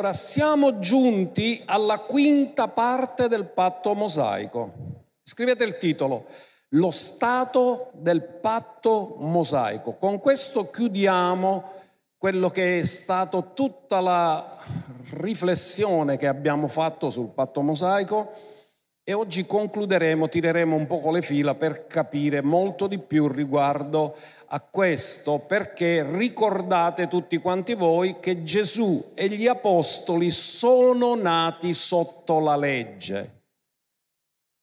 allora siamo giunti alla quinta parte del patto mosaico. Scrivete il titolo, lo stato del patto mosaico. Con questo chiudiamo quello che è stato tutta la riflessione che abbiamo fatto sul patto mosaico e oggi concluderemo, tireremo un po' le fila per capire molto di più riguardo a questo, perché ricordate tutti quanti voi che Gesù e gli apostoli sono nati sotto la legge.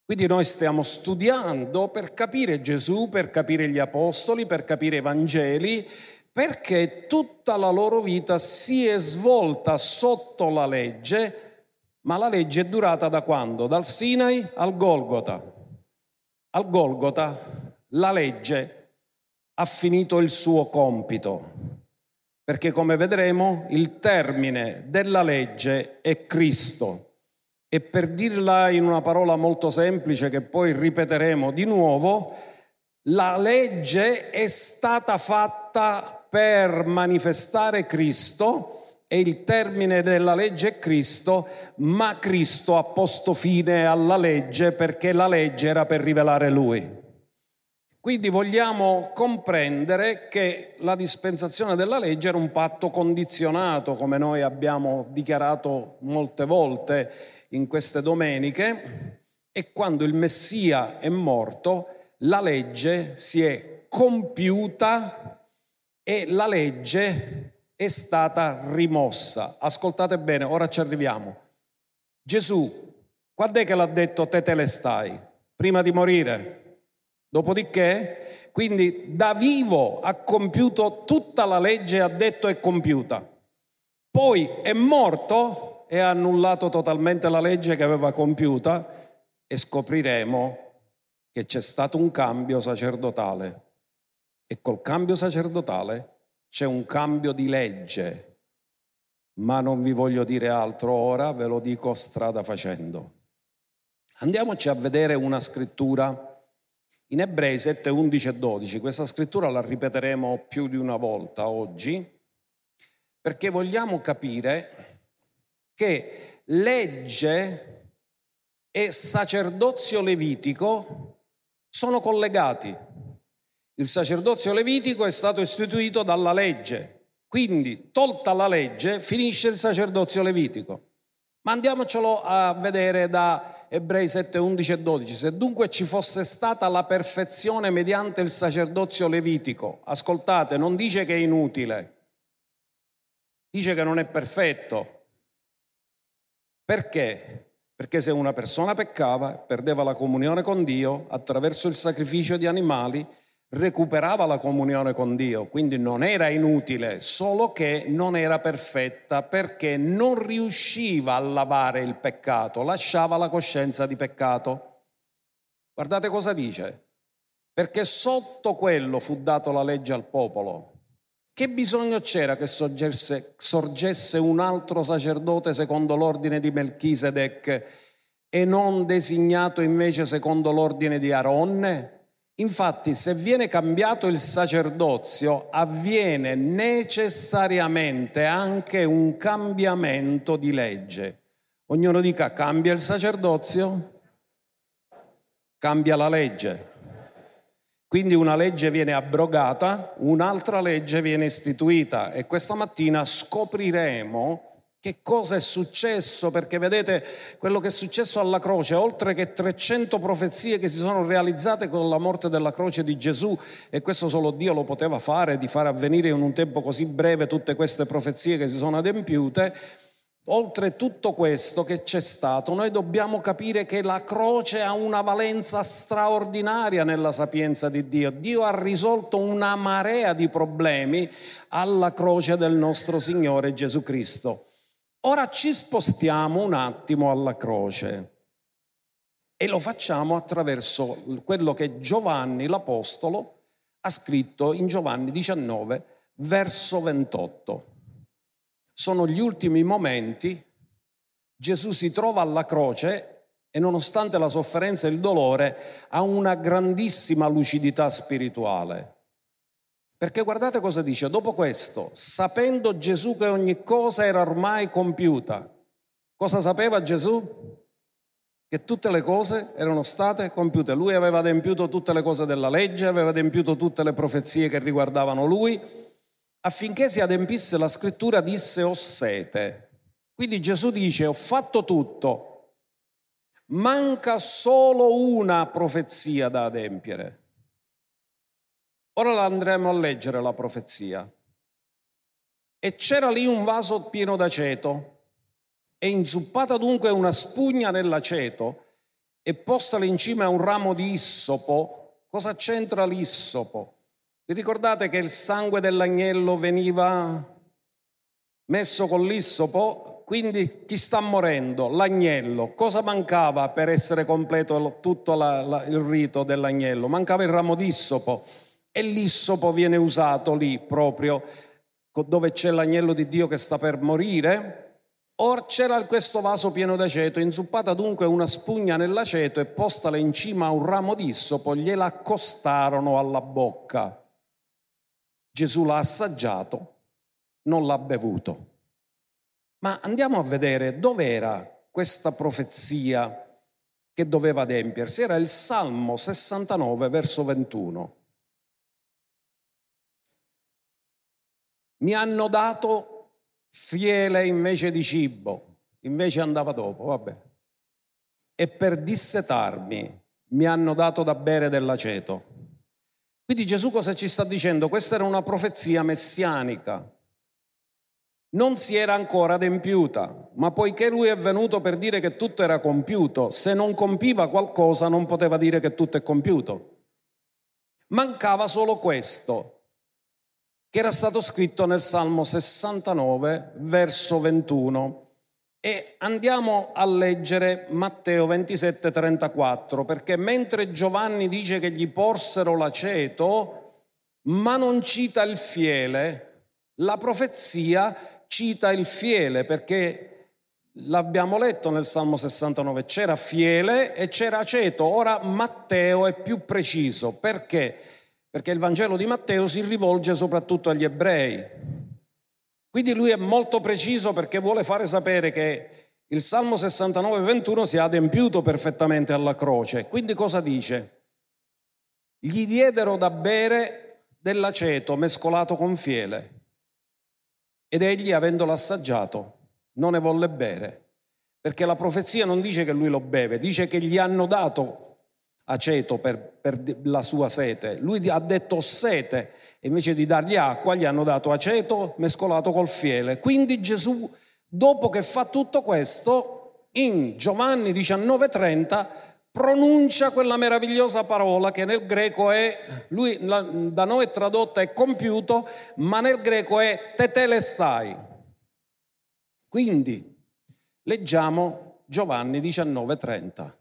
Quindi noi stiamo studiando per capire Gesù, per capire gli apostoli, per capire i Vangeli, perché tutta la loro vita si è svolta sotto la legge ma la legge è durata da quando? Dal Sinai al Golgota. Al Golgota la legge ha finito il suo compito, perché come vedremo il termine della legge è Cristo. E per dirla in una parola molto semplice che poi ripeteremo di nuovo, la legge è stata fatta per manifestare Cristo, e il termine della legge è Cristo, ma Cristo ha posto fine alla legge perché la legge era per rivelare Lui. Quindi vogliamo comprendere che la dispensazione della legge era un patto condizionato, come noi abbiamo dichiarato molte volte in queste domeniche, e quando il Messia è morto, la legge si è compiuta e la legge è stata rimossa. Ascoltate bene, ora ci arriviamo. Gesù, quando è che l'ha detto te te le stai? Prima di morire. Dopodiché, quindi da vivo ha compiuto tutta la legge ha detto è compiuta. Poi è morto e ha annullato totalmente la legge che aveva compiuta e scopriremo che c'è stato un cambio sacerdotale. E col cambio sacerdotale c'è un cambio di legge, ma non vi voglio dire altro ora, ve lo dico strada facendo. Andiamoci a vedere una scrittura in Ebrei 7, 11 e 12. Questa scrittura la ripeteremo più di una volta oggi, perché vogliamo capire che legge e sacerdozio levitico sono collegati. Il sacerdozio levitico è stato istituito dalla legge, quindi tolta la legge finisce il sacerdozio levitico. Ma andiamocelo a vedere da Ebrei 7, 11 e 12. Se dunque ci fosse stata la perfezione mediante il sacerdozio levitico, ascoltate, non dice che è inutile, dice che non è perfetto. Perché? Perché se una persona peccava, perdeva la comunione con Dio attraverso il sacrificio di animali, recuperava la comunione con Dio, quindi non era inutile, solo che non era perfetta perché non riusciva a lavare il peccato, lasciava la coscienza di peccato. Guardate cosa dice, perché sotto quello fu dato la legge al popolo. Che bisogno c'era che sorgesse, sorgesse un altro sacerdote secondo l'ordine di Melchisedec e non designato invece secondo l'ordine di Aronne? Infatti, se viene cambiato il sacerdozio, avviene necessariamente anche un cambiamento di legge. Ognuno dica cambia il sacerdozio, cambia la legge. Quindi una legge viene abrogata, un'altra legge viene istituita e questa mattina scopriremo che cosa è successo? Perché vedete quello che è successo alla croce, oltre che 300 profezie che si sono realizzate con la morte della croce di Gesù, e questo solo Dio lo poteva fare, di fare avvenire in un tempo così breve tutte queste profezie che si sono adempiute, oltre tutto questo che c'è stato, noi dobbiamo capire che la croce ha una valenza straordinaria nella sapienza di Dio. Dio ha risolto una marea di problemi alla croce del nostro Signore Gesù Cristo. Ora ci spostiamo un attimo alla croce e lo facciamo attraverso quello che Giovanni l'Apostolo ha scritto in Giovanni 19, verso 28. Sono gli ultimi momenti, Gesù si trova alla croce e nonostante la sofferenza e il dolore ha una grandissima lucidità spirituale. Perché guardate cosa dice, dopo questo, sapendo Gesù che ogni cosa era ormai compiuta, cosa sapeva Gesù? Che tutte le cose erano state compiute. Lui aveva adempiuto tutte le cose della legge, aveva adempiuto tutte le profezie che riguardavano lui. Affinché si adempisse la scrittura disse ho sete. Quindi Gesù dice ho fatto tutto, manca solo una profezia da adempiere. Ora andremo a leggere la profezia. E c'era lì un vaso pieno d'aceto, e inzuppata dunque una spugna nell'aceto, e postale in cima a un ramo di issopo. Cosa c'entra l'issopo? Vi ricordate che il sangue dell'agnello veniva messo con l'issopo? Quindi chi sta morendo? L'agnello. Cosa mancava per essere completo tutto la, la, il rito dell'agnello? Mancava il ramo d'issopo e l'issopo viene usato lì proprio dove c'è l'agnello di Dio che sta per morire. Or c'era questo vaso pieno d'aceto, inzuppata dunque una spugna nell'aceto e postala in cima a un ramo d'issopo, gliela accostarono alla bocca. Gesù l'ha assaggiato, non l'ha bevuto. Ma andiamo a vedere dov'era questa profezia che doveva adempiersi. Era il Salmo 69, verso 21. Mi hanno dato fiele invece di cibo, invece andava dopo, vabbè. E per dissetarmi mi hanno dato da bere dell'aceto. Quindi Gesù cosa ci sta dicendo? Questa era una profezia messianica. Non si era ancora adempiuta, ma poiché lui è venuto per dire che tutto era compiuto, se non compiva qualcosa non poteva dire che tutto è compiuto. Mancava solo questo, che era stato scritto nel Salmo 69, verso 21. E andiamo a leggere Matteo 27, 34, perché mentre Giovanni dice che gli porsero l'aceto, ma non cita il fiele, la profezia cita il fiele, perché l'abbiamo letto nel Salmo 69, c'era fiele e c'era aceto, ora Matteo è più preciso, perché? Perché il Vangelo di Matteo si rivolge soprattutto agli ebrei. Quindi lui è molto preciso perché vuole fare sapere che il Salmo 69, 21 si è adempiuto perfettamente alla croce. Quindi cosa dice? Gli diedero da bere dell'aceto mescolato con fiele ed egli, avendolo assaggiato, non ne volle bere, perché la profezia non dice che lui lo beve, dice che gli hanno dato aceto per, per la sua sete. Lui ha detto sete invece di dargli acqua gli hanno dato aceto mescolato col fiele. Quindi Gesù, dopo che fa tutto questo, in Giovanni 19:30 pronuncia quella meravigliosa parola che nel greco è, lui da noi è tradotta è compiuto, ma nel greco è tetelestai. Quindi leggiamo Giovanni 19:30.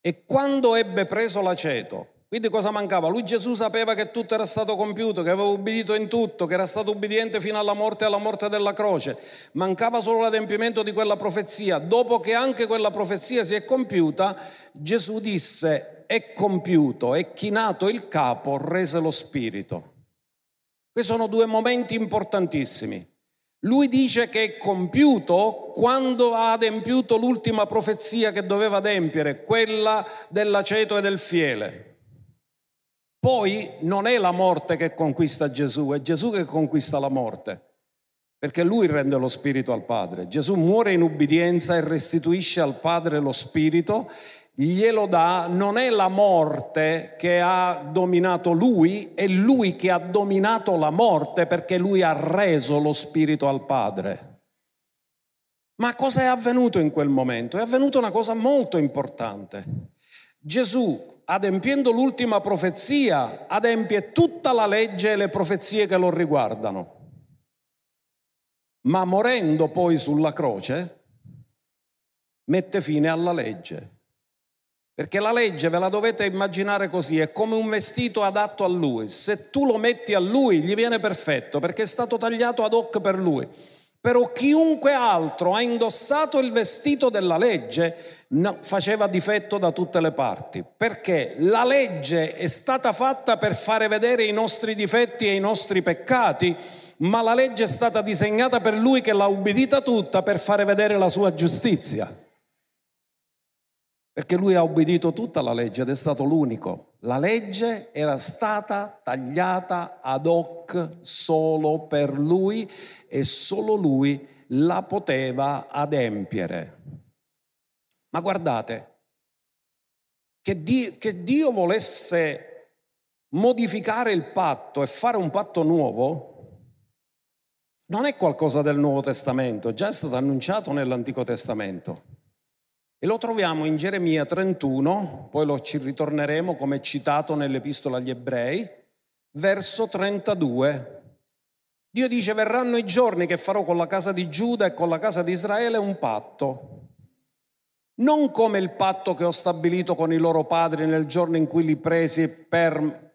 E quando ebbe preso l'aceto, quindi cosa mancava? Lui Gesù sapeva che tutto era stato compiuto, che aveva ubbidito in tutto, che era stato ubbidiente fino alla morte e alla morte della croce. Mancava solo l'adempimento di quella profezia. Dopo che anche quella profezia si è compiuta, Gesù disse, è compiuto, e chinato il capo, rese lo spirito. Questi sono due momenti importantissimi. Lui dice che è compiuto quando ha adempiuto l'ultima profezia che doveva adempiere, quella dell'aceto e del fiele. Poi non è la morte che conquista Gesù, è Gesù che conquista la morte, perché lui rende lo spirito al Padre. Gesù muore in ubbidienza e restituisce al Padre lo spirito glielo dà, non è la morte che ha dominato lui, è lui che ha dominato la morte perché lui ha reso lo spirito al Padre. Ma cosa è avvenuto in quel momento? È avvenuta una cosa molto importante. Gesù, adempiendo l'ultima profezia, adempie tutta la legge e le profezie che lo riguardano. Ma morendo poi sulla croce, mette fine alla legge. Perché la legge ve la dovete immaginare così, è come un vestito adatto a lui. Se tu lo metti a lui, gli viene perfetto, perché è stato tagliato ad hoc per lui. Però chiunque altro ha indossato il vestito della legge no, faceva difetto da tutte le parti, perché la legge è stata fatta per fare vedere i nostri difetti e i nostri peccati, ma la legge è stata disegnata per lui che l'ha ubbidita tutta per fare vedere la sua giustizia. Perché lui ha ubbidito tutta la legge ed è stato l'unico. La legge era stata tagliata ad hoc solo per lui e solo lui la poteva adempiere. Ma guardate, che Dio, che Dio volesse modificare il patto e fare un patto nuovo, non è qualcosa del Nuovo Testamento, già è stato annunciato nell'Antico Testamento. E lo troviamo in Geremia 31, poi lo ci ritorneremo come citato nell'Epistola agli Ebrei, verso 32. Dio dice, verranno i giorni che farò con la casa di Giuda e con la casa di Israele un patto non come il patto che ho stabilito con i loro padri nel giorno in cui li presi per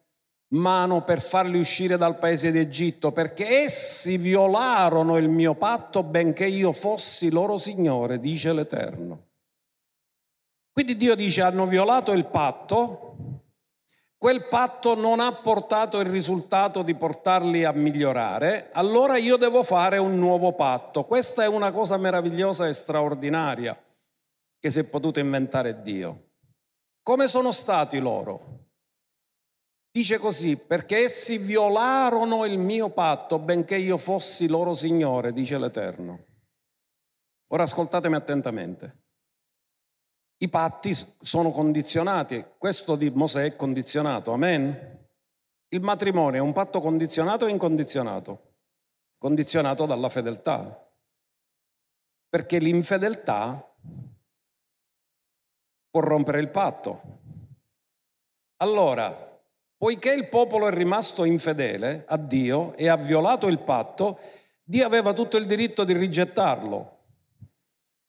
mano per farli uscire dal paese d'Egitto, perché essi violarono il mio patto benché io fossi loro Signore, dice l'Eterno. Quindi Dio dice hanno violato il patto, quel patto non ha portato il risultato di portarli a migliorare, allora io devo fare un nuovo patto. Questa è una cosa meravigliosa e straordinaria che si è potuto inventare Dio. Come sono stati loro? Dice così, perché essi violarono il mio patto, benché io fossi loro Signore, dice l'Eterno. Ora ascoltatemi attentamente. I patti sono condizionati, questo di Mosè è condizionato, amen? Il matrimonio è un patto condizionato o incondizionato? Condizionato dalla fedeltà. Perché l'infedeltà può rompere il patto. Allora, poiché il popolo è rimasto infedele a Dio e ha violato il patto, Dio aveva tutto il diritto di rigettarlo.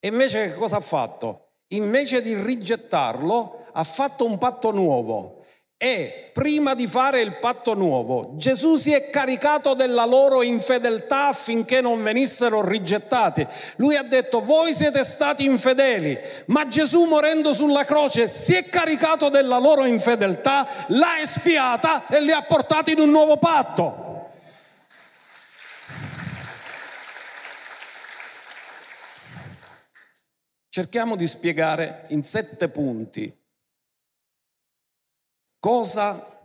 E invece che cosa ha fatto? Invece di rigettarlo, ha fatto un patto nuovo e prima di fare il patto nuovo, Gesù si è caricato della loro infedeltà affinché non venissero rigettati. Lui ha detto, voi siete stati infedeli, ma Gesù morendo sulla croce si è caricato della loro infedeltà, l'ha espiata e li ha portati in un nuovo patto. Cerchiamo di spiegare in sette punti Cosa,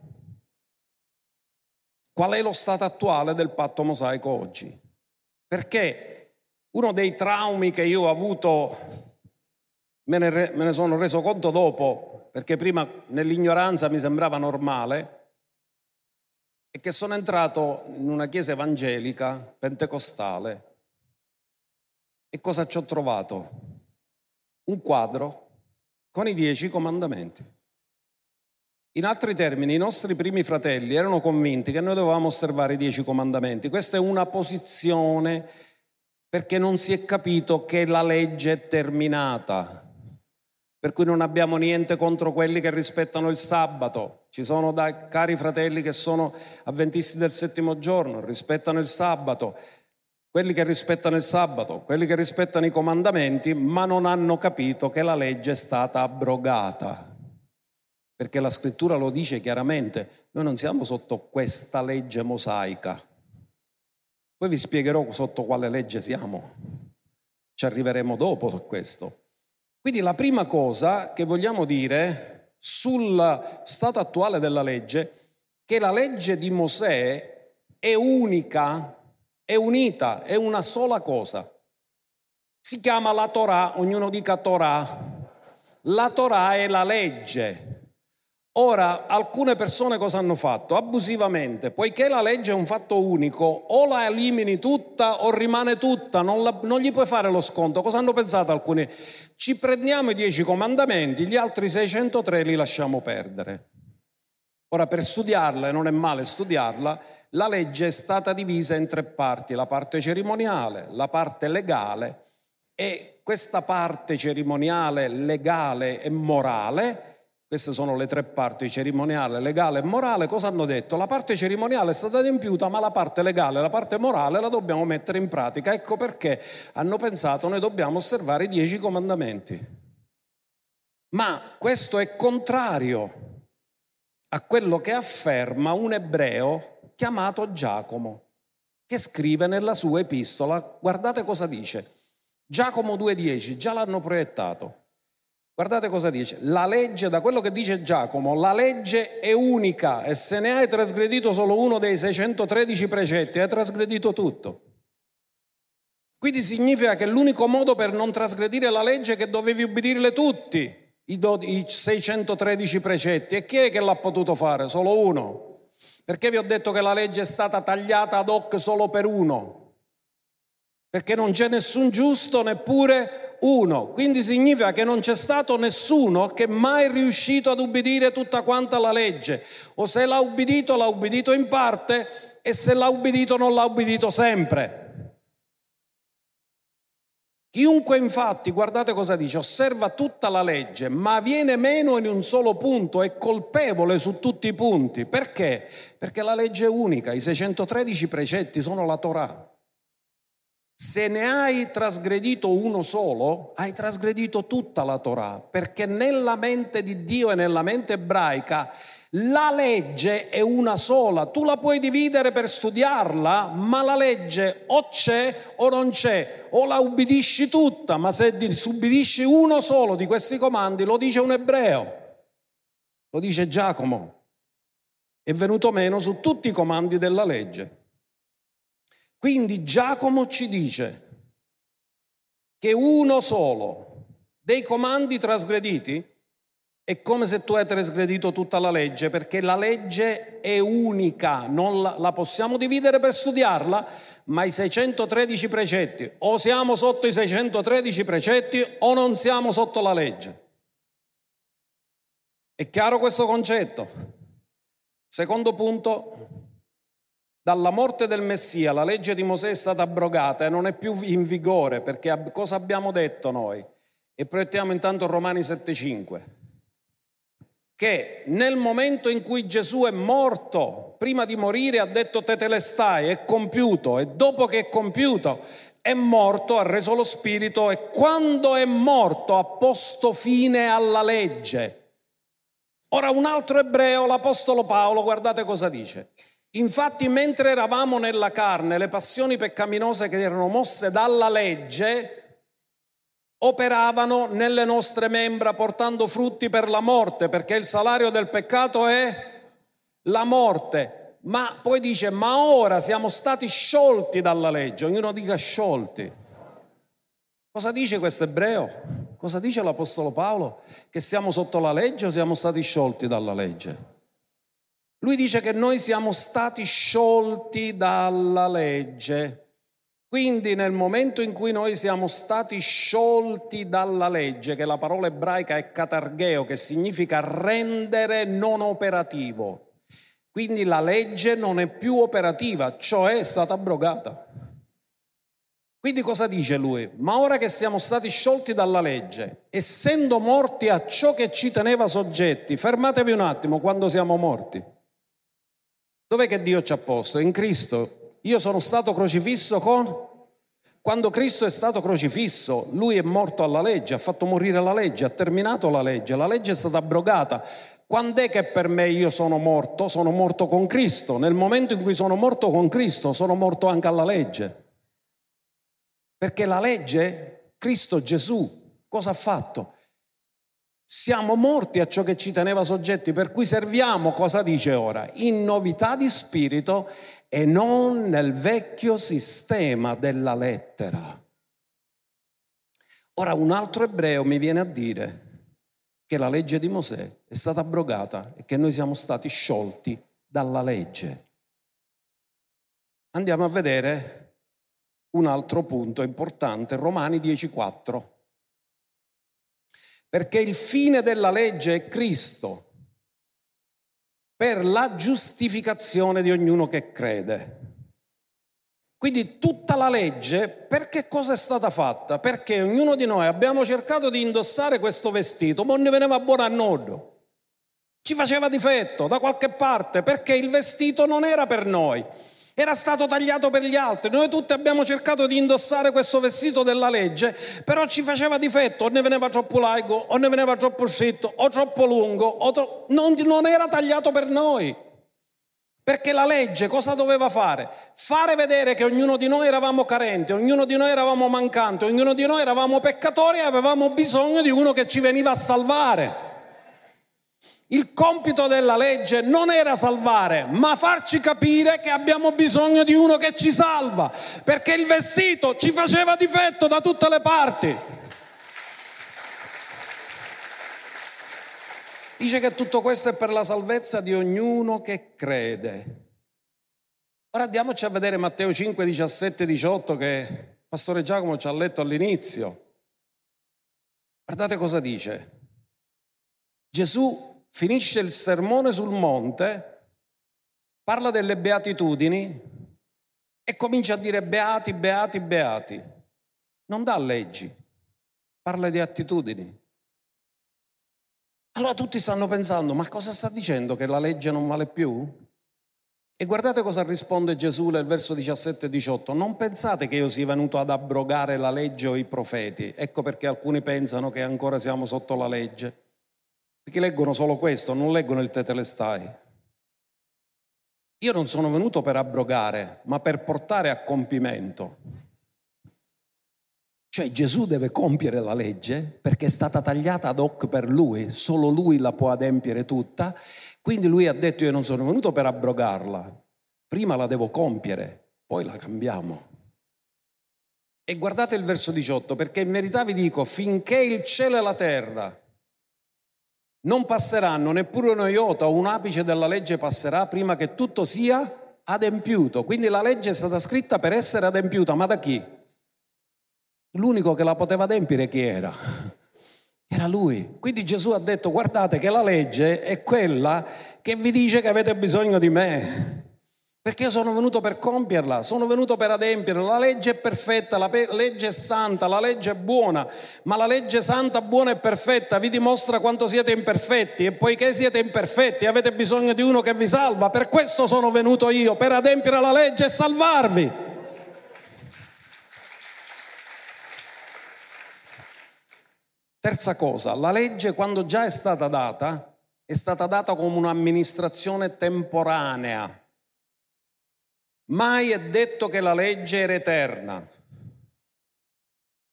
qual è lo stato attuale del patto mosaico oggi? Perché uno dei traumi che io ho avuto, me ne, me ne sono reso conto dopo, perché prima nell'ignoranza mi sembrava normale, è che sono entrato in una chiesa evangelica pentecostale e cosa ci ho trovato? Un quadro con i dieci comandamenti. In altri termini, i nostri primi fratelli erano convinti che noi dovevamo osservare i dieci comandamenti. Questa è una posizione perché non si è capito che la legge è terminata. Per cui non abbiamo niente contro quelli che rispettano il sabato. Ci sono da cari fratelli che sono avventisti del settimo giorno, rispettano il sabato. Quelli che rispettano il sabato, quelli che rispettano i comandamenti, ma non hanno capito che la legge è stata abrogata perché la scrittura lo dice chiaramente, noi non siamo sotto questa legge mosaica. Poi vi spiegherò sotto quale legge siamo. Ci arriveremo dopo su questo. Quindi la prima cosa che vogliamo dire sul stato attuale della legge, che la legge di Mosè è unica, è unita, è una sola cosa. Si chiama la Torah, ognuno dica Torah. La Torah è la legge, Ora, alcune persone cosa hanno fatto? Abusivamente, poiché la legge è un fatto unico, o la elimini tutta o rimane tutta, non, la, non, gli puoi fare lo sconto. Cosa hanno pensato alcuni? Ci prendiamo i dieci comandamenti, gli altri 603 li lasciamo perdere. Ora, per studiarla, e non è male studiarla, la legge è stata divisa in tre parti, la parte cerimoniale, la parte legale e questa parte cerimoniale, legale e morale queste sono le tre parti, cerimoniale, legale e morale, cosa hanno detto? La parte cerimoniale è stata adempiuta, ma la parte legale, la parte morale la dobbiamo mettere in pratica. Ecco perché hanno pensato noi dobbiamo osservare i dieci comandamenti. Ma questo è contrario a quello che afferma un ebreo chiamato Giacomo, che scrive nella sua epistola, guardate cosa dice. Giacomo 2.10, già l'hanno proiettato. Guardate cosa dice, la legge, da quello che dice Giacomo, la legge è unica e se ne hai trasgredito solo uno dei 613 precetti, hai trasgredito tutto. Quindi significa che l'unico modo per non trasgredire la legge è che dovevi ubbidirle tutti, i 613 precetti. E chi è che l'ha potuto fare? Solo uno. Perché vi ho detto che la legge è stata tagliata ad hoc solo per uno? Perché non c'è nessun giusto neppure uno, quindi significa che non c'è stato nessuno che mai è riuscito ad ubbidire tutta quanta la legge, o se l'ha ubbidito l'ha ubbidito in parte e se l'ha ubbidito non l'ha ubbidito sempre. Chiunque infatti, guardate cosa dice, osserva tutta la legge, ma viene meno in un solo punto, è colpevole su tutti i punti. Perché? Perché la legge è unica, i 613 precetti sono la Torah. Se ne hai trasgredito uno solo, hai trasgredito tutta la Torah, perché nella mente di Dio e nella mente ebraica la legge è una sola, tu la puoi dividere per studiarla, ma la legge o c'è o non c'è, o la ubbidisci tutta, ma se ubbidisci uno solo di questi comandi, lo dice un ebreo, lo dice Giacomo, è venuto meno su tutti i comandi della legge. Quindi Giacomo ci dice che uno solo dei comandi trasgrediti è come se tu hai trasgredito tutta la legge, perché la legge è unica, non la, la, possiamo dividere per studiarla, ma i 613 precetti, o siamo sotto i 613 precetti o non siamo sotto la legge. È chiaro questo concetto? Secondo punto, dalla morte del Messia la legge di Mosè è stata abrogata e non è più in vigore perché cosa abbiamo detto noi? E proiettiamo intanto Romani 7.5 che nel momento in cui Gesù è morto, prima di morire ha detto tetelestai, è compiuto e dopo che è compiuto è morto, ha reso lo spirito e quando è morto ha posto fine alla legge. Ora un altro ebreo, l'Apostolo Paolo, guardate cosa dice. Infatti, mentre eravamo nella carne, le passioni peccaminose che erano mosse dalla legge operavano nelle nostre membra portando frutti per la morte, perché il salario del peccato è la morte. Ma poi dice, ma ora siamo stati sciolti dalla legge, ognuno dica sciolti. Cosa dice questo ebreo? Cosa dice l'Apostolo Paolo? Che siamo sotto la legge o siamo stati sciolti dalla legge? Lui dice che noi siamo stati sciolti dalla legge. Quindi nel momento in cui noi siamo stati sciolti dalla legge, che la parola ebraica è catargheo, che significa rendere non operativo, quindi la legge non è più operativa, cioè è stata abrogata. Quindi cosa dice lui? Ma ora che siamo stati sciolti dalla legge, essendo morti a ciò che ci teneva soggetti, fermatevi un attimo quando siamo morti. Dov'è che Dio ci ha posto? In Cristo. Io sono stato crocifisso con... Quando Cristo è stato crocifisso, lui è morto alla legge, ha fatto morire la legge, ha terminato la legge, la legge è stata abrogata. Quando è che per me io sono morto? Sono morto con Cristo. Nel momento in cui sono morto con Cristo, sono morto anche alla legge. Perché la legge, Cristo Gesù, cosa ha fatto? Siamo morti a ciò che ci teneva soggetti, per cui serviamo, cosa dice ora? In novità di spirito e non nel vecchio sistema della lettera. Ora un altro ebreo mi viene a dire che la legge di Mosè è stata abrogata e che noi siamo stati sciolti dalla legge. Andiamo a vedere un altro punto importante, Romani 10.4 perché il fine della legge è Cristo per la giustificazione di ognuno che crede. Quindi tutta la legge, perché cosa è stata fatta? Perché ognuno di noi abbiamo cercato di indossare questo vestito, ma non ne veniva buono a nodo. Ci faceva difetto da qualche parte perché il vestito non era per noi era stato tagliato per gli altri. Noi tutti abbiamo cercato di indossare questo vestito della legge, però ci faceva difetto, o ne veniva troppo largo, o ne veniva troppo stretto, o troppo lungo, o tro... non, non era tagliato per noi. Perché la legge cosa doveva fare? Fare vedere che ognuno di noi eravamo carenti, ognuno di noi eravamo mancanti, ognuno di noi eravamo peccatori e avevamo bisogno di uno che ci veniva a salvare. Il compito della legge non era salvare, ma farci capire che abbiamo bisogno di uno che ci salva, perché il vestito ci faceva difetto da tutte le parti. Dice che tutto questo è per la salvezza di ognuno che crede. Ora andiamoci a vedere Matteo 5, 17, 18 che Pastore Giacomo ci ha letto all'inizio. Guardate cosa dice. Gesù finisce il sermone sul monte, parla delle beatitudini e comincia a dire beati, beati, beati. Non dà leggi, parla di attitudini. Allora tutti stanno pensando, ma cosa sta dicendo che la legge non vale più? E guardate cosa risponde Gesù nel verso 17 e 18. Non pensate che io sia venuto ad abrogare la legge o i profeti. Ecco perché alcuni pensano che ancora siamo sotto la legge perché leggono solo questo, non leggono il tetelestai. Io non sono venuto per abrogare, ma per portare a compimento. Cioè Gesù deve compiere la legge perché è stata tagliata ad hoc per lui, solo lui la può adempiere tutta, quindi lui ha detto io non sono venuto per abrogarla, prima la devo compiere, poi la cambiamo. E guardate il verso 18, perché in verità vi dico, finché il cielo e la terra non passeranno neppure un iota o un apice della legge passerà prima che tutto sia adempiuto. Quindi la legge è stata scritta per essere adempiuta, ma da chi? L'unico che la poteva adempiere chi era? Era lui. Quindi Gesù ha detto guardate che la legge è quella che vi dice che avete bisogno di me. Perché io sono venuto per compierla, sono venuto per adempierla. La legge è perfetta, la pe- legge è santa, la legge è buona, ma la legge santa, buona e perfetta vi dimostra quanto siete imperfetti e poiché siete imperfetti avete bisogno di uno che vi salva. Per questo sono venuto io, per adempiere la legge e salvarvi. Terza cosa, la legge quando già è stata data, è stata data come un'amministrazione temporanea Mai è detto che la legge era eterna.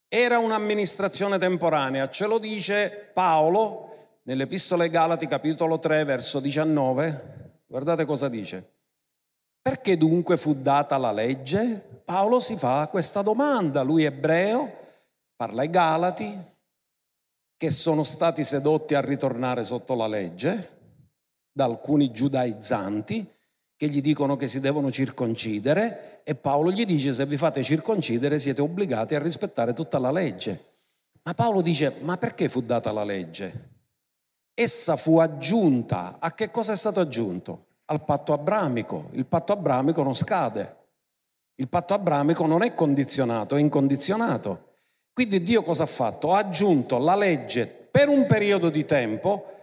Era un'amministrazione temporanea, ce lo dice Paolo nell'Epistole Galati capitolo 3 verso 19. Guardate cosa dice. Perché dunque fu data la legge? Paolo si fa questa domanda, lui ebreo, parla ai Galati, che sono stati sedotti a ritornare sotto la legge da alcuni giudaizzanti che gli dicono che si devono circoncidere e Paolo gli dice se vi fate circoncidere siete obbligati a rispettare tutta la legge. Ma Paolo dice ma perché fu data la legge? Essa fu aggiunta a che cosa è stato aggiunto? Al patto abramico. Il patto abramico non scade. Il patto abramico non è condizionato, è incondizionato. Quindi Dio cosa ha fatto? Ha aggiunto la legge per un periodo di tempo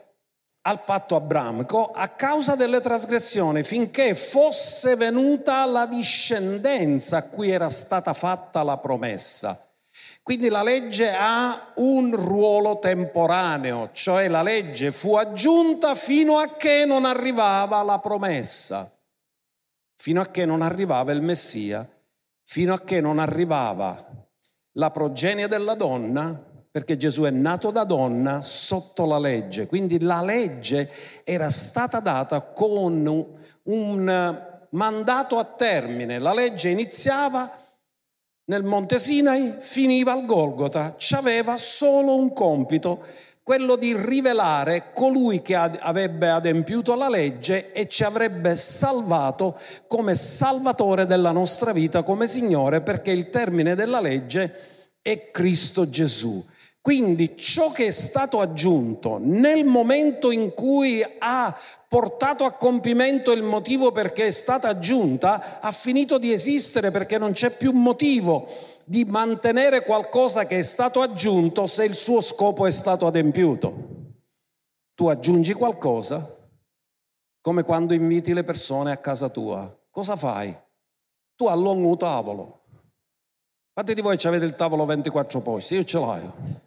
al patto abramico a causa delle trasgressioni finché fosse venuta la discendenza a cui era stata fatta la promessa. Quindi la legge ha un ruolo temporaneo, cioè la legge fu aggiunta fino a che non arrivava la promessa, fino a che non arrivava il Messia, fino a che non arrivava la progenie della donna perché Gesù è nato da donna sotto la legge, quindi la legge era stata data con un mandato a termine, la legge iniziava nel Monte Sinai, finiva al Golgota, aveva solo un compito, quello di rivelare colui che avrebbe adempiuto la legge e ci avrebbe salvato come salvatore della nostra vita, come Signore, perché il termine della legge è Cristo Gesù. Quindi ciò che è stato aggiunto nel momento in cui ha portato a compimento il motivo perché è stata aggiunta, ha finito di esistere perché non c'è più motivo di mantenere qualcosa che è stato aggiunto se il suo scopo è stato adempiuto. Tu aggiungi qualcosa come quando inviti le persone a casa tua. Cosa fai? Tu allunghi un tavolo. Quanti di voi avete il tavolo 24 posti? Io ce l'ho.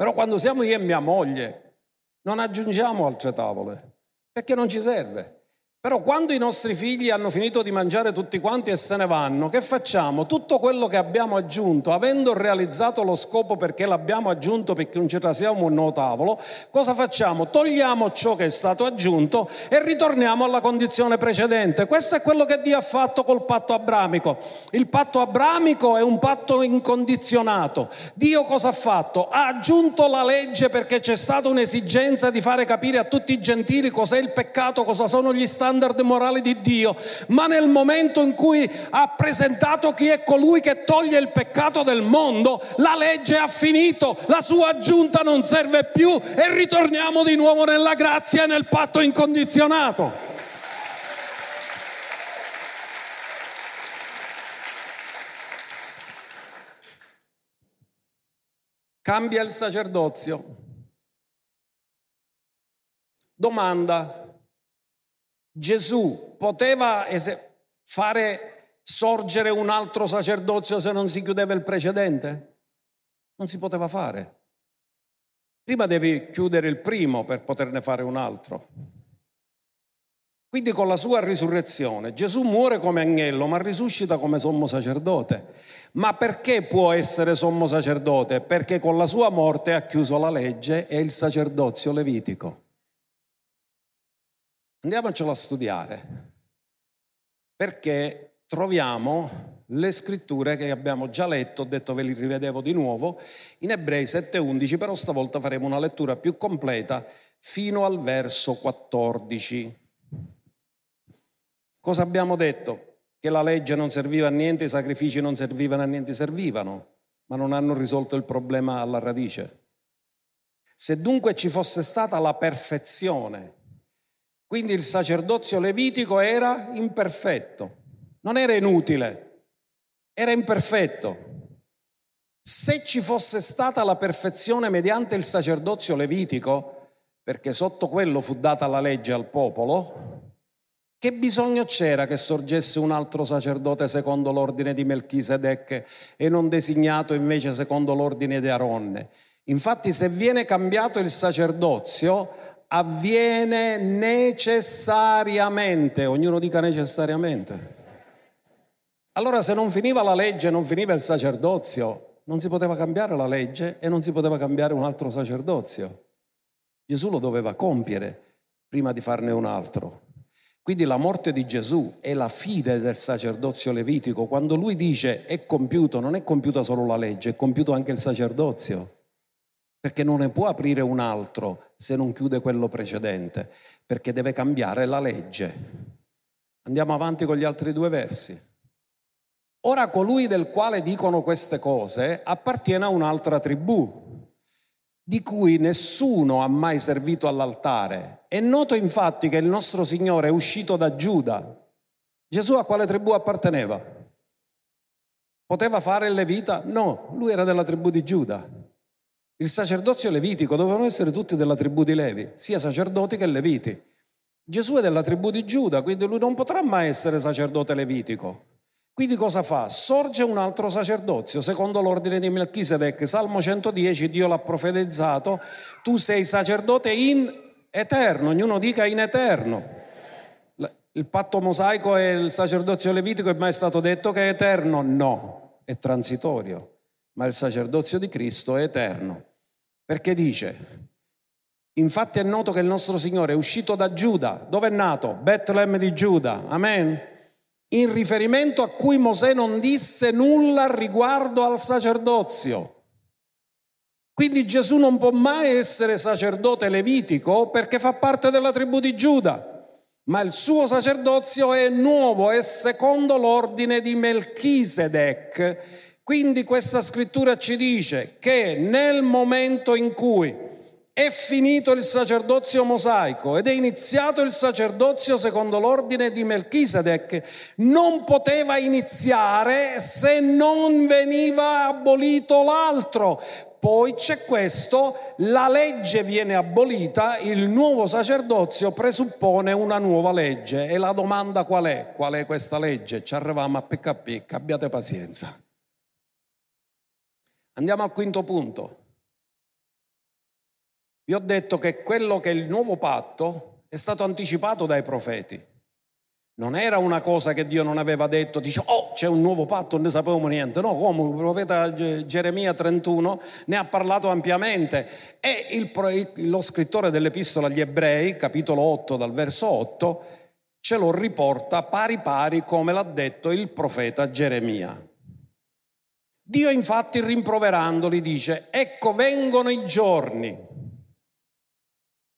Però quando siamo io e mia moglie non aggiungiamo altre tavole perché non ci serve. Però quando i nostri figli hanno finito di mangiare tutti quanti e se ne vanno, che facciamo? Tutto quello che abbiamo aggiunto, avendo realizzato lo scopo perché l'abbiamo aggiunto perché non ci trasiamo un nuovo tavolo, cosa facciamo? Togliamo ciò che è stato aggiunto e ritorniamo alla condizione precedente. Questo è quello che Dio ha fatto col patto abramico. Il patto abramico è un patto incondizionato. Dio cosa ha fatto? Ha aggiunto la legge perché c'è stata un'esigenza di fare capire a tutti i gentili cos'è il peccato, cosa sono gli stati standard morali di Dio, ma nel momento in cui ha presentato chi è colui che toglie il peccato del mondo, la legge ha finito, la sua aggiunta non serve più e ritorniamo di nuovo nella grazia e nel patto incondizionato. Cambia il sacerdozio. Domanda, Gesù poteva fare sorgere un altro sacerdozio se non si chiudeva il precedente? Non si poteva fare. Prima devi chiudere il primo per poterne fare un altro. Quindi con la sua risurrezione Gesù muore come agnello ma risuscita come sommo sacerdote. Ma perché può essere sommo sacerdote? Perché con la sua morte ha chiuso la legge e il sacerdozio levitico. Andiamocelo a studiare, perché troviamo le scritture che abbiamo già letto, ho detto ve li rivedevo di nuovo, in Ebrei 7:11, però stavolta faremo una lettura più completa fino al verso 14. Cosa abbiamo detto? Che la legge non serviva a niente, i sacrifici non servivano a niente, servivano, ma non hanno risolto il problema alla radice. Se dunque ci fosse stata la perfezione, quindi il sacerdozio levitico era imperfetto, non era inutile, era imperfetto. Se ci fosse stata la perfezione mediante il sacerdozio levitico, perché sotto quello fu data la legge al popolo, che bisogno c'era che sorgesse un altro sacerdote secondo l'ordine di Melchisedec e non designato invece secondo l'ordine di Aronne? Infatti se viene cambiato il sacerdozio, avviene necessariamente, ognuno dica necessariamente. Allora se non finiva la legge, non finiva il sacerdozio, non si poteva cambiare la legge e non si poteva cambiare un altro sacerdozio. Gesù lo doveva compiere prima di farne un altro. Quindi la morte di Gesù è la fine del sacerdozio levitico. Quando lui dice è compiuto, non è compiuta solo la legge, è compiuto anche il sacerdozio perché non ne può aprire un altro se non chiude quello precedente, perché deve cambiare la legge. Andiamo avanti con gli altri due versi. Ora colui del quale dicono queste cose appartiene a un'altra tribù, di cui nessuno ha mai servito all'altare. È noto infatti che il nostro Signore è uscito da Giuda. Gesù a quale tribù apparteneva? Poteva fare il Levita? No, lui era della tribù di Giuda. Il sacerdozio levitico dovevano essere tutti della tribù di Levi, sia sacerdoti che leviti. Gesù è della tribù di Giuda, quindi lui non potrà mai essere sacerdote levitico. Quindi cosa fa? Sorge un altro sacerdozio, secondo l'ordine di Melchisedec. Salmo 110, Dio l'ha profetizzato, tu sei sacerdote in eterno, ognuno dica in eterno. Il patto mosaico e il sacerdozio levitico è mai stato detto che è eterno? No, è transitorio, ma il sacerdozio di Cristo è eterno. Perché dice, infatti è noto che il nostro Signore è uscito da Giuda. Dove è nato? Betlemme di Giuda. Amen. In riferimento a cui Mosè non disse nulla riguardo al sacerdozio. Quindi Gesù non può mai essere sacerdote levitico perché fa parte della tribù di Giuda, ma il suo sacerdozio è nuovo, è secondo l'ordine di Melchisedec quindi questa scrittura ci dice che nel momento in cui è finito il sacerdozio mosaico ed è iniziato il sacerdozio secondo l'ordine di Melchisedec, non poteva iniziare se non veniva abolito l'altro, poi c'è questo, la legge viene abolita, il nuovo sacerdozio presuppone una nuova legge e la domanda qual è? Qual è questa legge? Ci arriviamo a pecca a pecca, abbiate pazienza. Andiamo al quinto punto. Vi ho detto che quello che è il nuovo patto è stato anticipato dai profeti. Non era una cosa che Dio non aveva detto, dice, oh, c'è un nuovo patto, non ne sapevamo niente. No, come il profeta Geremia 31 ne ha parlato ampiamente. E il, lo scrittore dell'Epistola agli Ebrei, capitolo 8, dal verso 8, ce lo riporta pari pari come l'ha detto il profeta Geremia. Dio infatti rimproverandoli dice, ecco vengono i giorni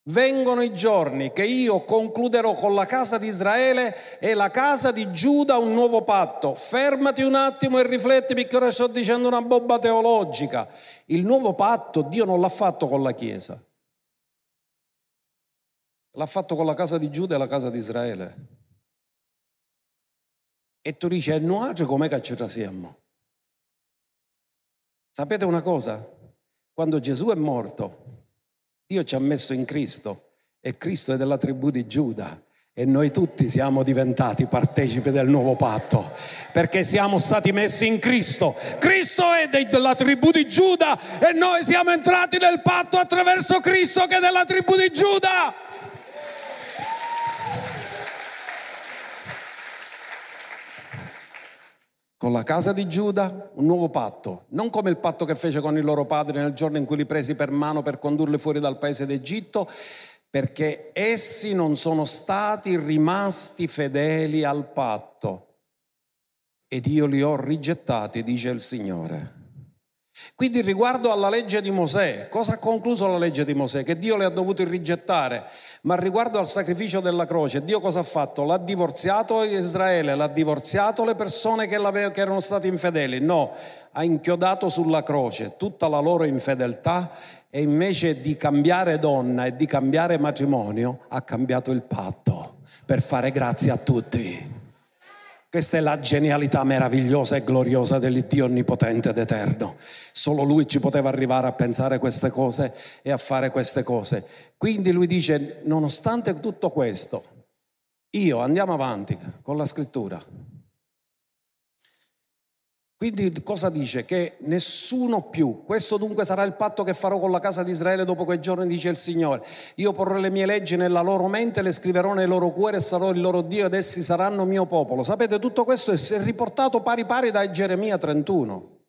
Vengono i giorni che io concluderò con la casa di Israele e la casa di Giuda un nuovo patto. Fermati un attimo e rifletti perché ora sto dicendo una bobba teologica. Il nuovo patto Dio non l'ha fatto con la Chiesa. L'ha fatto con la casa di Giuda e la casa di Israele. E tu dici, e noi com'è che ci trasiamo? Sapete una cosa? Quando Gesù è morto, Dio ci ha messo in Cristo e Cristo è della tribù di Giuda e noi tutti siamo diventati partecipi del nuovo patto perché siamo stati messi in Cristo. Cristo è della tribù di Giuda e noi siamo entrati nel patto attraverso Cristo che è della tribù di Giuda. Con la casa di Giuda un nuovo patto, non come il patto che fece con i loro padri nel giorno in cui li presi per mano per condurli fuori dal paese d'Egitto, perché essi non sono stati rimasti fedeli al patto ed io li ho rigettati, dice il Signore. Quindi riguardo alla legge di Mosè, cosa ha concluso la legge di Mosè? Che Dio le ha dovuti rigettare, ma riguardo al sacrificio della croce, Dio cosa ha fatto? L'ha divorziato Israele, l'ha divorziato le persone che, che erano state infedeli? No, ha inchiodato sulla croce tutta la loro infedeltà e invece di cambiare donna e di cambiare matrimonio ha cambiato il patto per fare grazia a tutti. Questa è la genialità meravigliosa e gloriosa dell'Iddio onnipotente ed eterno. Solo Lui ci poteva arrivare a pensare queste cose e a fare queste cose. Quindi Lui dice, nonostante tutto questo, io andiamo avanti con la scrittura. Quindi cosa dice? Che nessuno più, questo dunque sarà il patto che farò con la casa di Israele dopo quei giorni, dice il Signore. Io porrò le mie leggi nella loro mente, le scriverò nei loro cuori e sarò il loro Dio ed essi saranno mio popolo. Sapete, tutto questo è riportato pari pari da Geremia 31.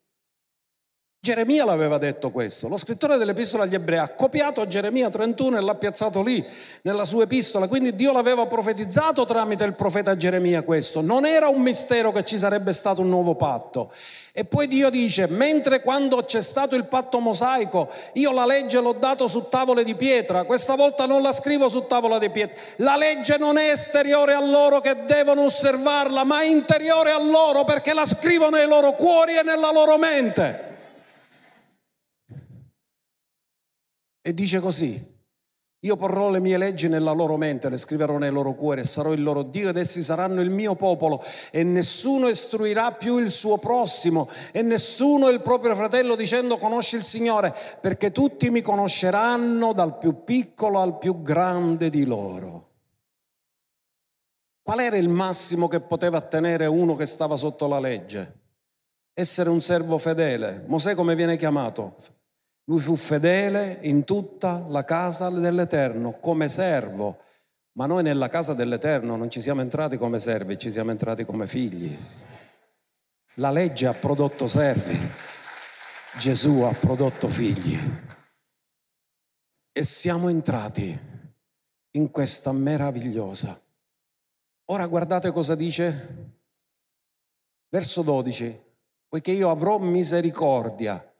Geremia l'aveva detto questo, lo scrittore dell'epistola agli ebrei ha copiato Geremia 31 e l'ha piazzato lì nella sua epistola, quindi Dio l'aveva profetizzato tramite il profeta Geremia questo, non era un mistero che ci sarebbe stato un nuovo patto. E poi Dio dice, mentre quando c'è stato il patto mosaico, io la legge l'ho dato su tavole di pietra, questa volta non la scrivo su tavola di pietra, la legge non è esteriore a loro che devono osservarla, ma interiore a loro perché la scrivo nei loro cuori e nella loro mente. E dice così, io porrò le mie leggi nella loro mente, le scriverò nei loro cuori sarò il loro Dio ed essi saranno il mio popolo e nessuno istruirà più il suo prossimo e nessuno il proprio fratello dicendo conosci il Signore perché tutti mi conosceranno dal più piccolo al più grande di loro. Qual era il massimo che poteva ottenere uno che stava sotto la legge? Essere un servo fedele. Mosè come viene chiamato? Lui fu fedele in tutta la casa dell'Eterno come servo, ma noi nella casa dell'Eterno non ci siamo entrati come servi, ci siamo entrati come figli. La legge ha prodotto servi, Gesù ha prodotto figli. E siamo entrati in questa meravigliosa. Ora guardate cosa dice. Verso 12. Poiché io avrò misericordia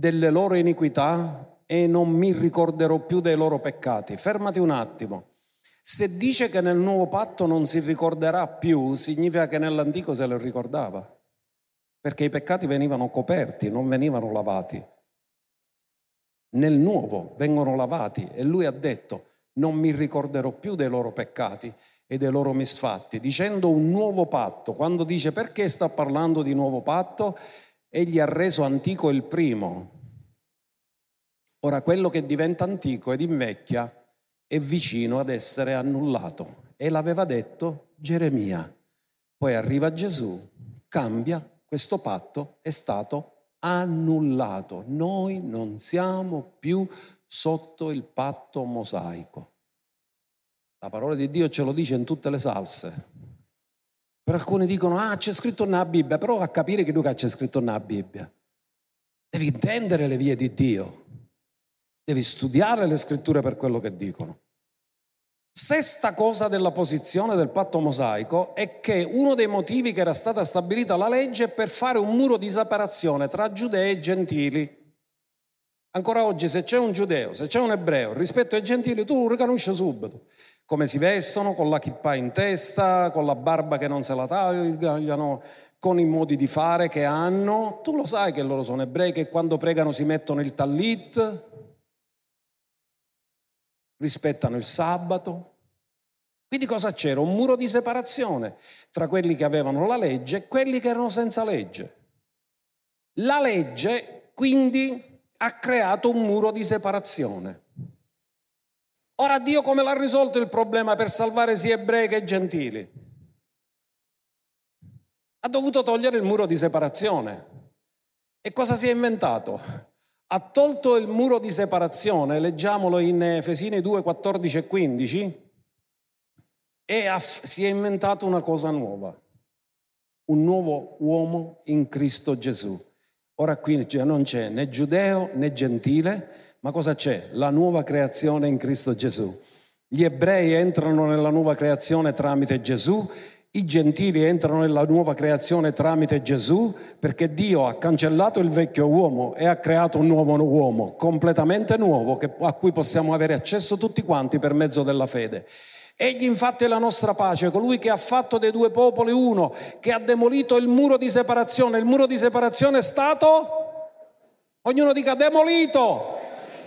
delle loro iniquità e non mi ricorderò più dei loro peccati. Fermati un attimo. Se dice che nel nuovo patto non si ricorderà più, significa che nell'antico se lo ricordava, perché i peccati venivano coperti, non venivano lavati. Nel nuovo vengono lavati e lui ha detto non mi ricorderò più dei loro peccati e dei loro misfatti, dicendo un nuovo patto. Quando dice perché sta parlando di nuovo patto? Egli ha reso antico il primo. Ora quello che diventa antico ed invecchia è vicino ad essere annullato. E l'aveva detto Geremia. Poi arriva Gesù, cambia, questo patto è stato annullato. Noi non siamo più sotto il patto mosaico. La parola di Dio ce lo dice in tutte le salse. Per alcuni dicono, ah, c'è scritto nella Bibbia, però a capire che Luca c'è scritto nella Bibbia. Devi intendere le vie di Dio. Devi studiare le scritture per quello che dicono. Sesta cosa della posizione del patto mosaico è che uno dei motivi che era stata stabilita la legge è per fare un muro di separazione tra giudei e gentili. Ancora oggi se c'è un giudeo, se c'è un ebreo rispetto ai gentili, tu lo riconosci subito. Come si vestono, con la kippa in testa, con la barba che non se la tagliano, con i modi di fare che hanno. Tu lo sai che loro sono ebrei, che quando pregano si mettono il tallit, rispettano il sabato. Quindi cosa c'era? Un muro di separazione tra quelli che avevano la legge e quelli che erano senza legge. La legge quindi ha creato un muro di separazione. Ora Dio come l'ha risolto il problema per salvare sia ebrei che gentili? Ha dovuto togliere il muro di separazione. E cosa si è inventato? ha tolto il muro di separazione, leggiamolo in Efesini 2, 14 e 15, e ha, si è inventato una cosa nuova, un nuovo uomo in Cristo Gesù. Ora qui non c'è né giudeo né gentile, ma cosa c'è? La nuova creazione in Cristo Gesù. Gli ebrei entrano nella nuova creazione tramite Gesù i gentili entrano nella nuova creazione tramite Gesù perché Dio ha cancellato il vecchio uomo e ha creato un nuovo uomo, completamente nuovo, a cui possiamo avere accesso tutti quanti per mezzo della fede. Egli infatti è la nostra pace, colui che ha fatto dei due popoli uno, che ha demolito il muro di separazione. Il muro di separazione è stato, ognuno dica demolito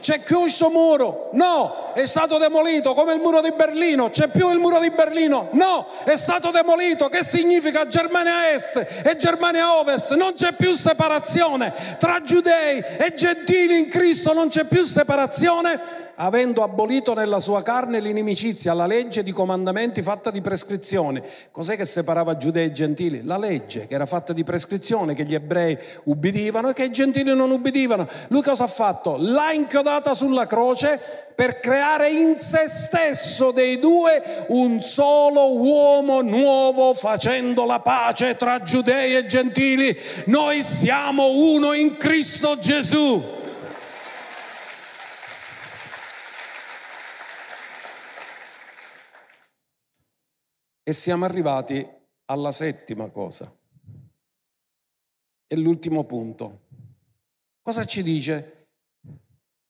c'è più questo muro, no, è stato demolito come il muro di Berlino, c'è più il muro di Berlino, no, è stato demolito, che significa? Germania Est e Germania Ovest, non c'è più separazione tra giudei e gentili in Cristo, non c'è più separazione avendo abolito nella sua carne l'inimicizia, la legge di comandamenti fatta di prescrizioni. Cos'è che separava giudei e gentili? La legge che era fatta di prescrizione, che gli ebrei ubbidivano e che i gentili non ubbidivano. Lui cosa ha fatto? L'ha inchiodata sulla croce per creare in se stesso dei due un solo uomo nuovo facendo la pace tra giudei e gentili. Noi siamo uno in Cristo Gesù. E siamo arrivati alla settima cosa. E l'ultimo punto. Cosa ci dice?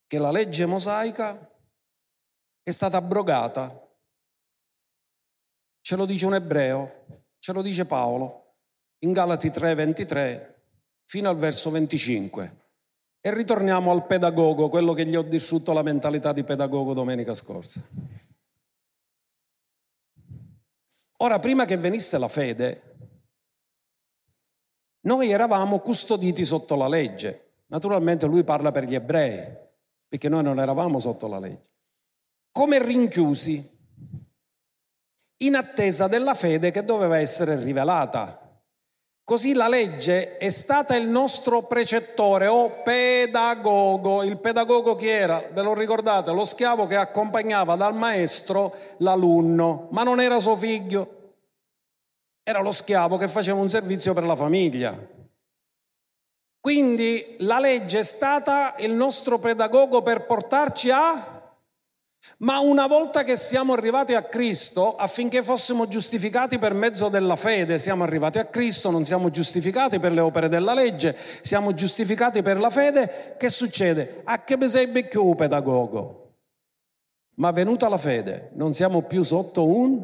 Che la legge mosaica è stata abrogata. Ce lo dice un ebreo, ce lo dice Paolo in Galati 3:23 fino al verso 25. E ritorniamo al pedagogo, quello che gli ho distrutto la mentalità di pedagogo domenica scorsa. Ora, prima che venisse la fede, noi eravamo custoditi sotto la legge. Naturalmente lui parla per gli ebrei, perché noi non eravamo sotto la legge. Come rinchiusi, in attesa della fede che doveva essere rivelata. Così la legge è stata il nostro precettore o pedagogo. Il pedagogo chi era? Ve lo ricordate? Lo schiavo che accompagnava dal maestro l'alunno, ma non era suo figlio. Era lo schiavo che faceva un servizio per la famiglia. Quindi la legge è stata il nostro pedagogo per portarci a ma una volta che siamo arrivati a Cristo, affinché fossimo giustificati per mezzo della fede, siamo arrivati a Cristo, non siamo giustificati per le opere della legge, siamo giustificati per la fede, che succede? A che sei più pedagogo? Ma venuta la fede, non siamo più sotto un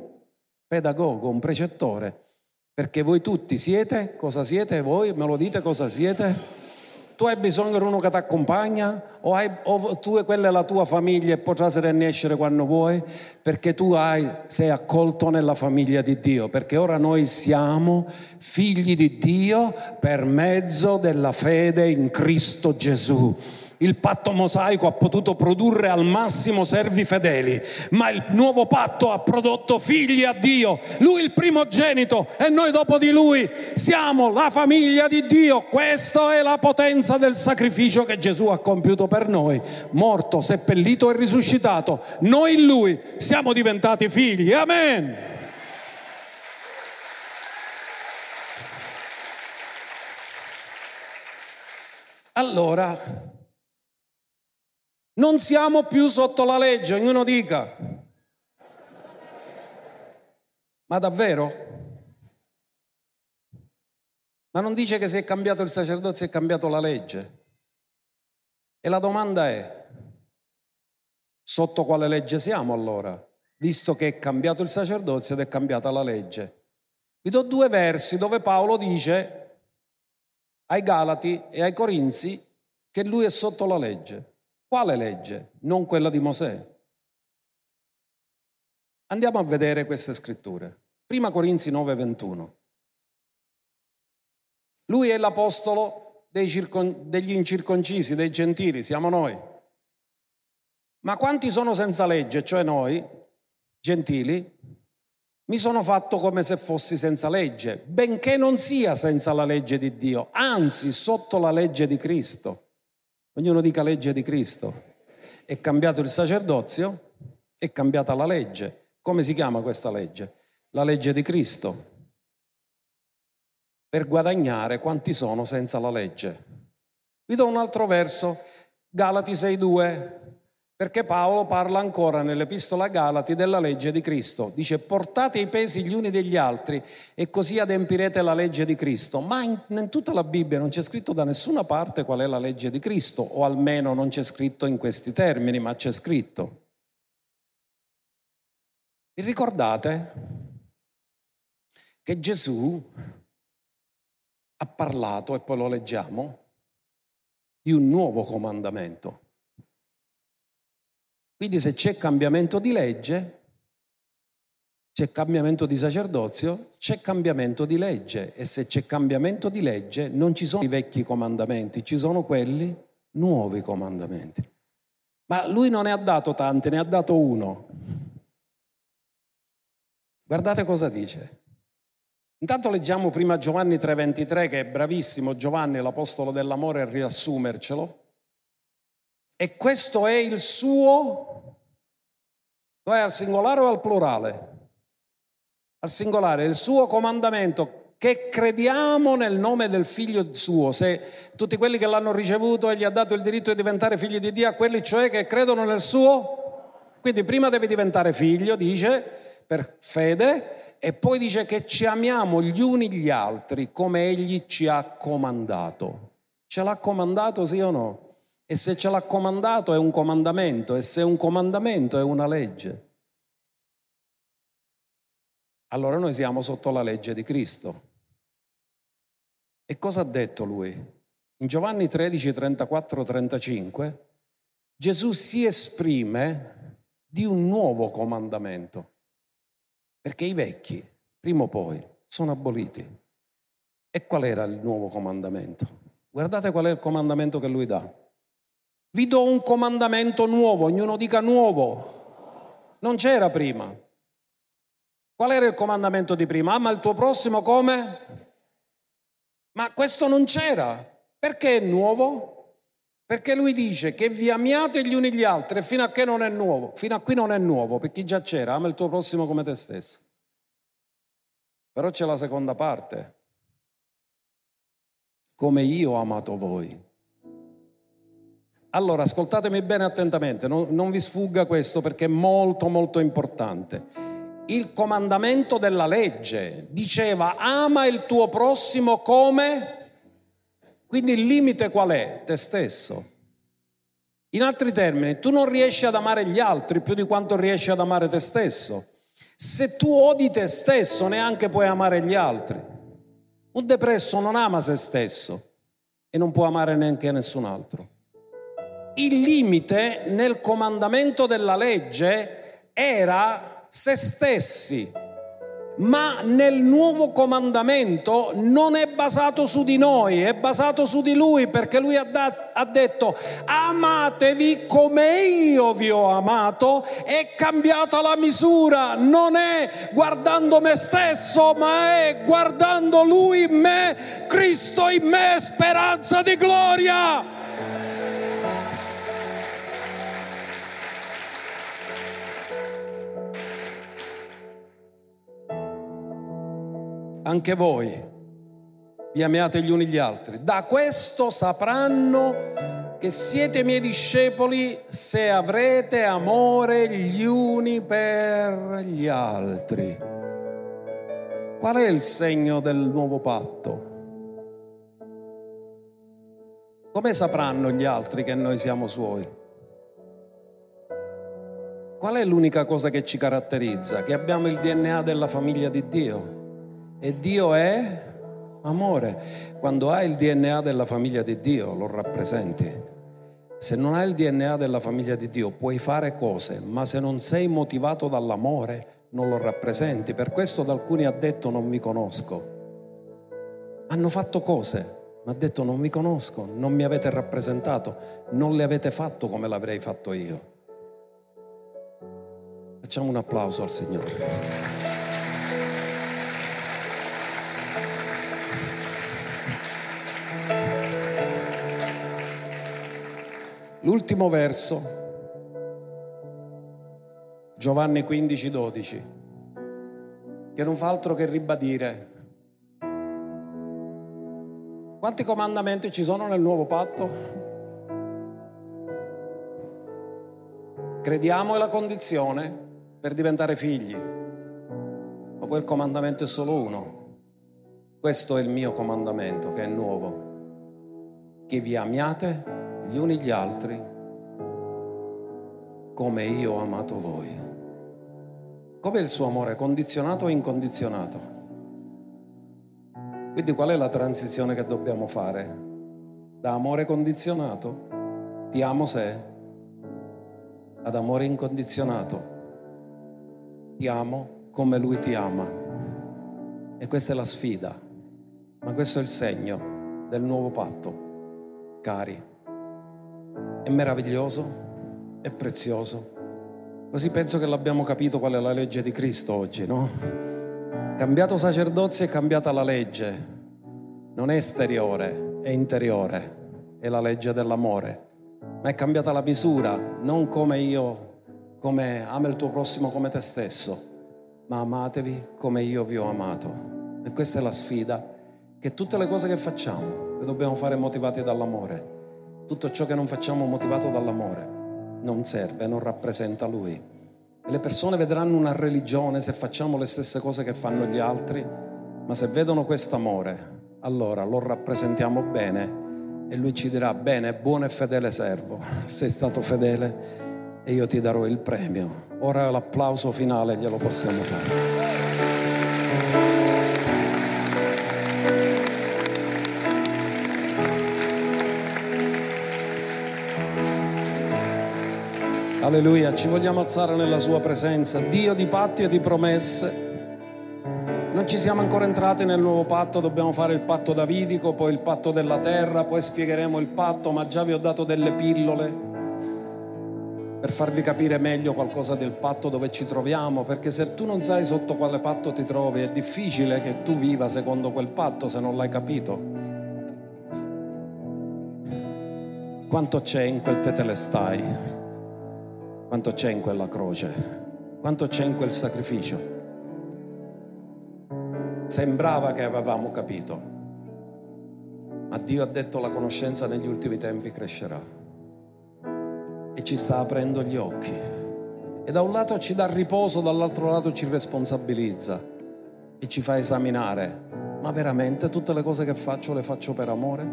pedagogo, un precettore, perché voi tutti siete, cosa siete voi? Me lo dite cosa siete? Tu hai bisogno di uno che ti accompagna o, hai, o tu e quella è la tua famiglia e potrai essere quando vuoi? Perché tu hai, sei accolto nella famiglia di Dio. Perché ora noi siamo figli di Dio per mezzo della fede in Cristo Gesù Il patto mosaico ha potuto produrre al massimo servi fedeli, ma il nuovo patto ha prodotto figli a Dio. Lui il primogenito e noi dopo di lui siamo la famiglia di Dio. Questa è la potenza del sacrificio che Gesù ha compiuto per noi, morto, seppellito e risuscitato. Noi in lui siamo diventati figli. Amen. Allora, non siamo più sotto la legge, ognuno dica. Ma davvero? Ma non dice che se è cambiato il sacerdozio è cambiato la legge. E la domanda è, sotto quale legge siamo allora? Visto che è cambiato il sacerdozio ed è cambiata la legge. Vi do due versi dove Paolo dice ai Galati e ai Corinzi che lui è sotto la legge. Quale legge? Non quella di Mosè. Andiamo a vedere queste scritture. Prima Corinzi 9:21. Lui è l'apostolo circon- degli incirconcisi, dei gentili, siamo noi. Ma quanti sono senza legge, cioè noi, gentili? Mi sono fatto come se fossi senza legge, benché non sia senza la legge di Dio, anzi sotto la legge di Cristo. Ognuno dica legge di Cristo. È cambiato il sacerdozio, è cambiata la legge. Come si chiama questa legge? La legge di Cristo. Per guadagnare quanti sono senza la legge. Vi do un altro verso, Galati 6.2. Perché Paolo parla ancora nell'Epistola Galati della legge di Cristo. Dice portate i pesi gli uni degli altri e così adempirete la legge di Cristo. Ma in, in, tutta la Bibbia non c'è scritto da nessuna parte qual è la legge di Cristo, o almeno non c'è scritto in questi termini, ma c'è scritto. Vi ricordate che Gesù ha parlato, e poi lo leggiamo, di un nuovo comandamento quindi se c'è cambiamento di legge, c'è cambiamento di sacerdozio, c'è cambiamento di legge e se c'è cambiamento di legge non ci sono i vecchi comandamenti, ci sono quelli nuovi comandamenti. Ma lui non ne ha dato tanti, ne ha dato uno. Guardate cosa dice. Intanto leggiamo prima Giovanni 3:23 che è bravissimo Giovanni, l'apostolo dell'amore, a riassumercelo. E questo è il suo, è al singolare o al plurale? Al singolare, il suo comandamento che crediamo nel nome del figlio suo. Se tutti quelli che l'hanno ricevuto e gli ha dato il diritto di diventare figli di Dio, a quelli cioè che credono nel suo, quindi prima devi diventare figlio, dice, per fede, e poi dice che ci amiamo gli uni gli altri come egli ci ha comandato. Ce l'ha comandato sì o no? E se ce l'ha comandato è un comandamento e se è un comandamento è una legge. Allora noi siamo sotto la legge di Cristo. E cosa ha detto lui? In Giovanni 13, 34, 35 Gesù si esprime di un nuovo comandamento, perché i vecchi, prima o poi, sono aboliti. E qual era il nuovo comandamento? Guardate qual è il comandamento che lui dà. Vi do un comandamento nuovo, ognuno dica nuovo. Non c'era prima. Qual era il comandamento di prima? Ama il tuo prossimo come? Ma questo non c'era. Perché è nuovo? Perché lui dice che vi amiate gli uni gli altri fino a che non è nuovo, fino a qui non è nuovo, per chi già c'era, ama il tuo prossimo come te stesso. Però c'è la seconda parte. Come io ho amato voi. Allora, ascoltatemi bene attentamente, non, non vi sfugga questo perché è molto molto importante. Il comandamento della legge diceva ama il tuo prossimo come? Quindi il limite qual è? Te stesso. In altri termini, tu non riesci ad amare gli altri più di quanto riesci ad amare te stesso. Se tu odi te stesso, neanche puoi amare gli altri. Un depresso non ama se stesso e non può amare neanche nessun altro il limite nel comandamento della legge era se stessi. ma nel nuovo comandamento non è basato su di noi, è basato su di lui perché lui ha, dat- ha, detto amatevi come io vi ho amato, è cambiata la misura, non è guardando me stesso, ma è guardando lui in me, Cristo in me, speranza di gloria. Anche voi vi amiate gli uni gli altri. Da questo sapranno che siete miei discepoli se avrete amore gli uni per gli altri. Qual è il segno del nuovo patto? Come sapranno gli altri che noi siamo suoi? Qual è l'unica cosa che ci caratterizza? Che abbiamo il DNA della famiglia di Dio. E Dio è amore. Quando hai il DNA della famiglia di Dio, lo rappresenti. Se non hai il DNA della famiglia di Dio, puoi fare cose, ma se non sei motivato dall'amore, non lo rappresenti. Per questo da alcuni ha detto non mi conosco. Hanno fatto cose, ma ha detto non mi conosco, non mi avete rappresentato, non le avete fatto come l'avrei fatto io. Facciamo un applauso al Signore. L'ultimo verso, Giovanni 15, 12, che non fa altro che ribadire. Quanti comandamenti ci sono nel nuovo patto? Crediamo è la condizione per diventare figli, ma il comandamento è solo uno. Questo è il mio comandamento che è nuovo, che vi amiate gli uni gli altri come io ho amato voi. Com'è il suo amore? Condizionato o incondizionato? Quindi qual è la transizione che dobbiamo fare? Da amore condizionato, ti amo se, ad amore incondizionato, ti amo come lui ti ama. E questa è la sfida, ma questo è il segno del nuovo patto, cari. È meraviglioso, è prezioso. Così penso che l'abbiamo capito qual è la legge di Cristo oggi, no? Cambiato sacerdozio è cambiata la legge. Non è esteriore, è interiore. È la legge dell'amore. Ma è cambiata la misura, non come io, come ama il tuo prossimo come te stesso, ma amatevi come io vi ho amato. E questa è la sfida, che tutte le cose che facciamo le dobbiamo fare motivate dall'amore tutto ciò che non facciamo motivato dall'amore non serve, non rappresenta Lui. E le persone vedranno una religione se facciamo le stesse cose che fanno gli altri, ma se vedono questo amore, allora lo rappresentiamo bene e Lui ci dirà, bene, buono e fedele servo, sei stato fedele e io ti darò il premio. Ora l'applauso finale glielo possiamo fare. Alleluia, ci vogliamo alzare nella sua presenza, Dio di patti e di promesse. Non ci siamo ancora entrati nel nuovo patto, dobbiamo fare il patto davidico, poi il patto della terra, poi spiegheremo il patto, ma già vi ho dato delle pillole per farvi capire meglio qualcosa del patto dove ci troviamo, perché se tu non sai sotto quale patto ti trovi, è difficile che tu viva secondo quel patto se non l'hai capito. Quanto c'è in quel tetelestai? Quanto c'è in quella croce, quanto c'è in quel sacrificio. Sembrava che avevamo capito, ma Dio ha detto la conoscenza negli ultimi tempi crescerà e ci sta aprendo gli occhi. E da un lato ci dà riposo, dall'altro lato ci responsabilizza e ci fa esaminare, ma veramente tutte le cose che faccio le faccio per amore?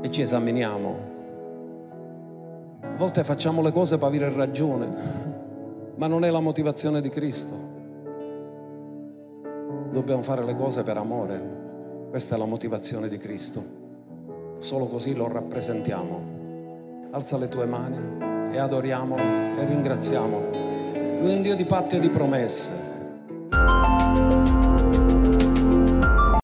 E ci esaminiamo volte facciamo le cose per avere ragione, ma non è la motivazione di Cristo. Dobbiamo fare le cose per amore. Questa è la motivazione di Cristo. Solo così lo rappresentiamo. Alza le tue mani e adoriamolo e ringraziamo. Lui è un Dio di patti e di promesse.